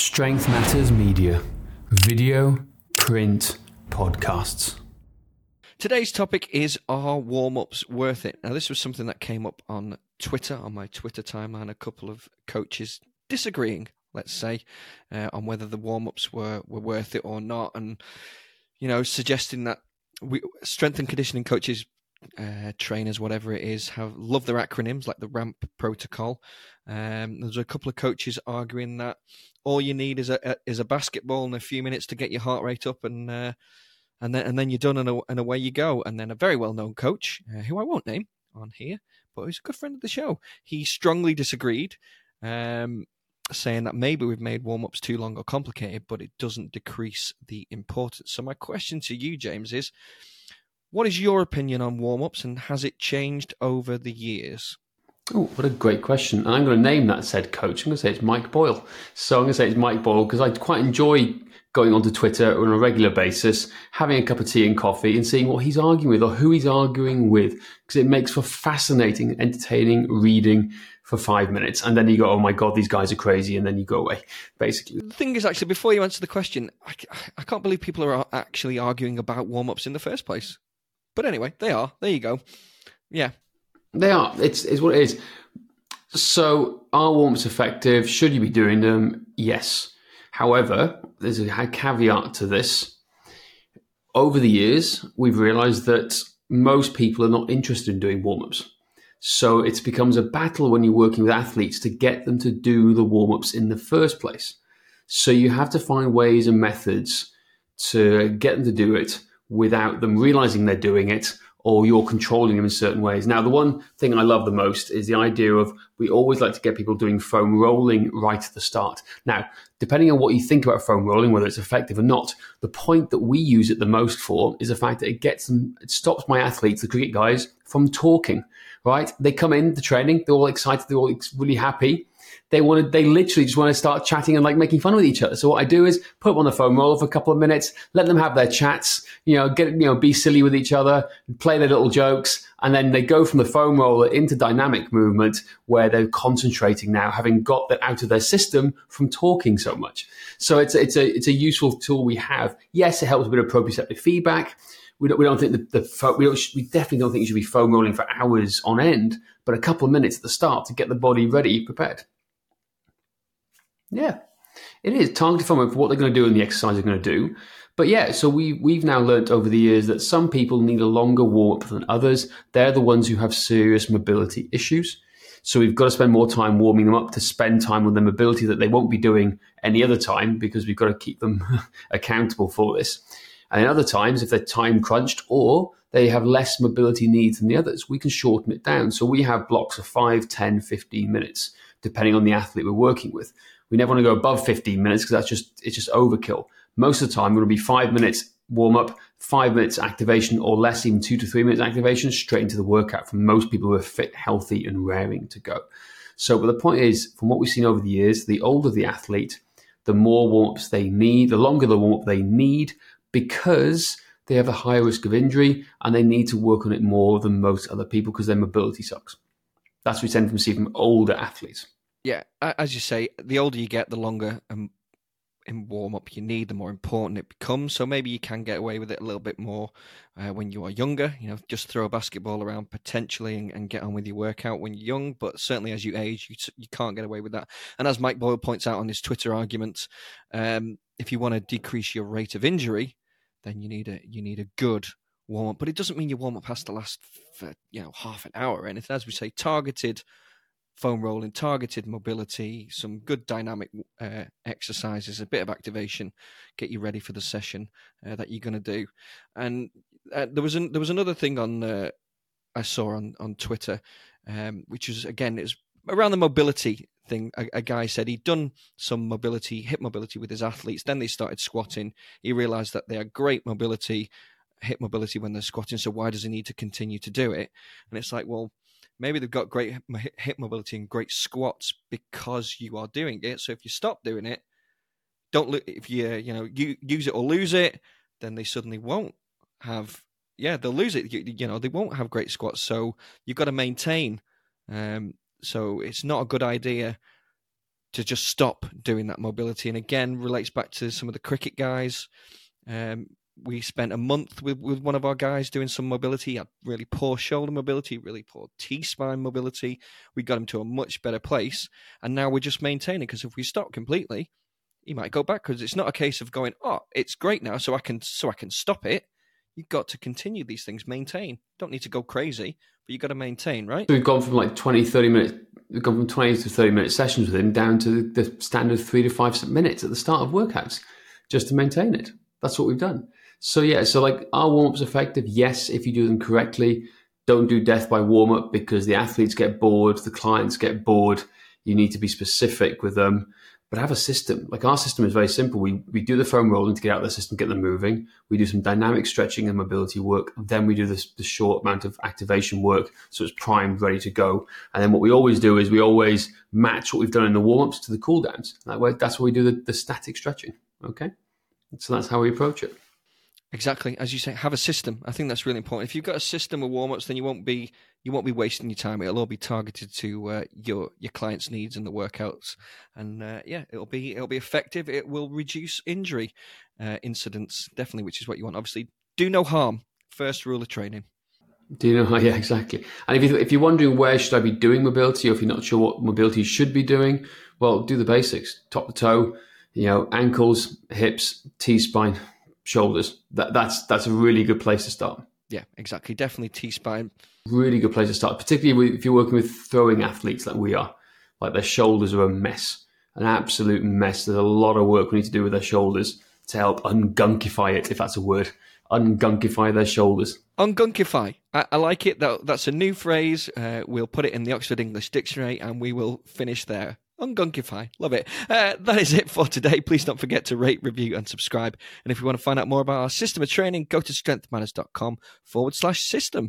Strength Matters Media. Video, print, podcasts. Today's topic is Are warm ups worth it? Now, this was something that came up on Twitter, on my Twitter timeline. A couple of coaches disagreeing, let's say, uh, on whether the warm ups were, were worth it or not. And, you know, suggesting that we strength and conditioning coaches uh, trainers, whatever it is, have love their acronyms like the RAMP protocol. Um, there's a couple of coaches arguing that all you need is a, a, is a basketball and a few minutes to get your heart rate up, and uh, and then and then you're done, and, and away you go. And then a very well known coach, uh, who I won't name on here, but he's a good friend of the show, he strongly disagreed. Um, saying that maybe we've made warm ups too long or complicated, but it doesn't decrease the importance. So, my question to you, James, is what is your opinion on warm ups and has it changed over the years? Oh, what a great question. And I'm going to name that said coach. I'm going to say it's Mike Boyle. So I'm going to say it's Mike Boyle because I quite enjoy going onto Twitter on a regular basis, having a cup of tea and coffee and seeing what he's arguing with or who he's arguing with because it makes for fascinating, entertaining reading for five minutes. And then you go, oh my God, these guys are crazy. And then you go away, basically. The thing is, actually, before you answer the question, I, I can't believe people are actually arguing about warm ups in the first place. But anyway, they are. There you go. Yeah. They are. It's, it's what it is. So, are warm-ups effective? Should you be doing them? Yes. However, there's a caveat to this. Over the years, we've realized that most people are not interested in doing warm-ups. So it becomes a battle when you're working with athletes to get them to do the warm-ups in the first place. So you have to find ways and methods to get them to do it without them realizing they're doing it or you're controlling them in certain ways. Now, the one thing I love the most is the idea of we always like to get people doing foam rolling right at the start. Now, depending on what you think about foam rolling, whether it's effective or not, the point that we use it the most for is the fact that it gets them, it stops my athletes, the cricket guys, from talking, right? They come in the training, they're all excited, they're all really happy they wanted they literally just want to start chatting and like making fun with each other. So what I do is put them on the foam roll for a couple of minutes, let them have their chats, you know, get you know, be silly with each other, play their little jokes, and then they go from the foam roller into dynamic movement where they're concentrating now, having got that out of their system from talking so much. So it's it's a it's a useful tool we have. Yes, it helps with a bit of proprioceptive feedback. We don't, we don't think the, the we, we definitely don't think you should be foam rolling for hours on end, but a couple of minutes at the start to get the body ready, prepared. Yeah, it is targeted for what they're going to do and the exercise they're going to do. But yeah, so we we've now learnt over the years that some people need a longer warm up than others. They're the ones who have serious mobility issues. So we've got to spend more time warming them up to spend time on their mobility that they won't be doing any other time because we've got to keep them accountable for this. And other times, if they're time crunched or they have less mobility needs than the others, we can shorten it down. So we have blocks of 5, 10, 15 minutes, depending on the athlete we're working with. We never want to go above 15 minutes because that's just it's just overkill. Most of the time, going to be five minutes warm up, five minutes activation, or less, even two to three minutes activation, straight into the workout for most people who are fit, healthy, and raring to go. So, but the point is, from what we've seen over the years, the older the athlete, the more warm ups they need, the longer the warm up they need, because they have a higher risk of injury and they need to work on it more than most other people because their mobility sucks. That's what we tend to see from older athletes yeah, as you say, the older you get, the longer um, in warm up you need, the more important it becomes. So maybe you can get away with it a little bit more uh, when you are younger. You know, just throw a basketball around potentially and, and, get on with your workout when you're young. But certainly as you age, you you can't get away with that. And as Mike Boyle points out on his Twitter argument, um, if you want to decrease your rate of injury, then you need a you need a good warm up. But it doesn't mean your warm up has to last for you know half an hour or anything. As we say, targeted foam rolling, targeted mobility, some good dynamic uh, exercises, a bit of activation, get you ready for the session uh, that you're going to do. And uh, there was an, there was another thing on uh, I saw on on Twitter, um, which was again was around the mobility thing. A, a, guy said he'd done some mobility, hip mobility with his athletes. Then they started squatting. He realised that they had great mobility, hip mobility when they're squatting. So why does he need to continue to do it? And it's like, well maybe they've got great hip mobility and great squats because you are doing it. So if you stop doing it, don't look if you you know you use it or lose it, then they suddenly won't have yeah they'll lose it. You, you know they won't have great squats. So you've got to maintain. Um, so it's not a good idea to just stop doing that mobility. And again, relates back to some of the cricket guys. Um, we spent a month with, with one of our guys doing some mobility. He had really poor shoulder mobility, really poor T spine mobility. We got him to a much better place, and now we're just maintaining. Because if we stop completely, he might go back. Because it's not a case of going, oh, it's great now, so I can so I can stop it. You've got to continue these things, maintain. Don't need to go crazy, but you've got to maintain, right? So we've gone from like 20, 30 minutes, we've gone from 20 to 30 minute sessions with him down to the standard three to five minutes at the start of workouts just to maintain it. That's what we've done. So yeah, so like are warm ups effective? Yes, if you do them correctly. Don't do death by warm up because the athletes get bored, the clients get bored. You need to be specific with them, but have a system. Like our system is very simple. We we do the foam rolling to get out of the system, get them moving. We do some dynamic stretching and mobility work. Then we do this the short amount of activation work, so it's primed, ready to go. And then what we always do is we always match what we've done in the warm ups to the cool downs. That way, that's where we do the, the static stretching. Okay, so that's how we approach it. Exactly, as you say, have a system. I think that's really important. If you've got a system of warm ups, then you won't be you won't be wasting your time. It'll all be targeted to uh, your your clients' needs and the workouts, and uh, yeah, it'll be it'll be effective. It will reduce injury uh, incidents definitely, which is what you want. Obviously, do no harm. First rule of training. Do you know? Yeah, exactly. And if you if you're wondering where should I be doing mobility, or if you're not sure what mobility should be doing, well, do the basics: top to toe, you know, ankles, hips, T spine shoulders. That, that's that's a really good place to start. Yeah, exactly. Definitely T spine. Really good place to start, particularly if you're working with throwing athletes like we are. Like their shoulders are a mess, an absolute mess. There's a lot of work we need to do with their shoulders to help ungunkify it, if that's a word. Ungunkify their shoulders. Ungunkify. I, I like it. That, that's a new phrase. Uh, we'll put it in the Oxford English Dictionary and we will finish there. Ungunkify. Love it. Uh, that is it for today. Please don't forget to rate, review, and subscribe. And if you want to find out more about our system of training, go to strengthmatters.com forward slash system.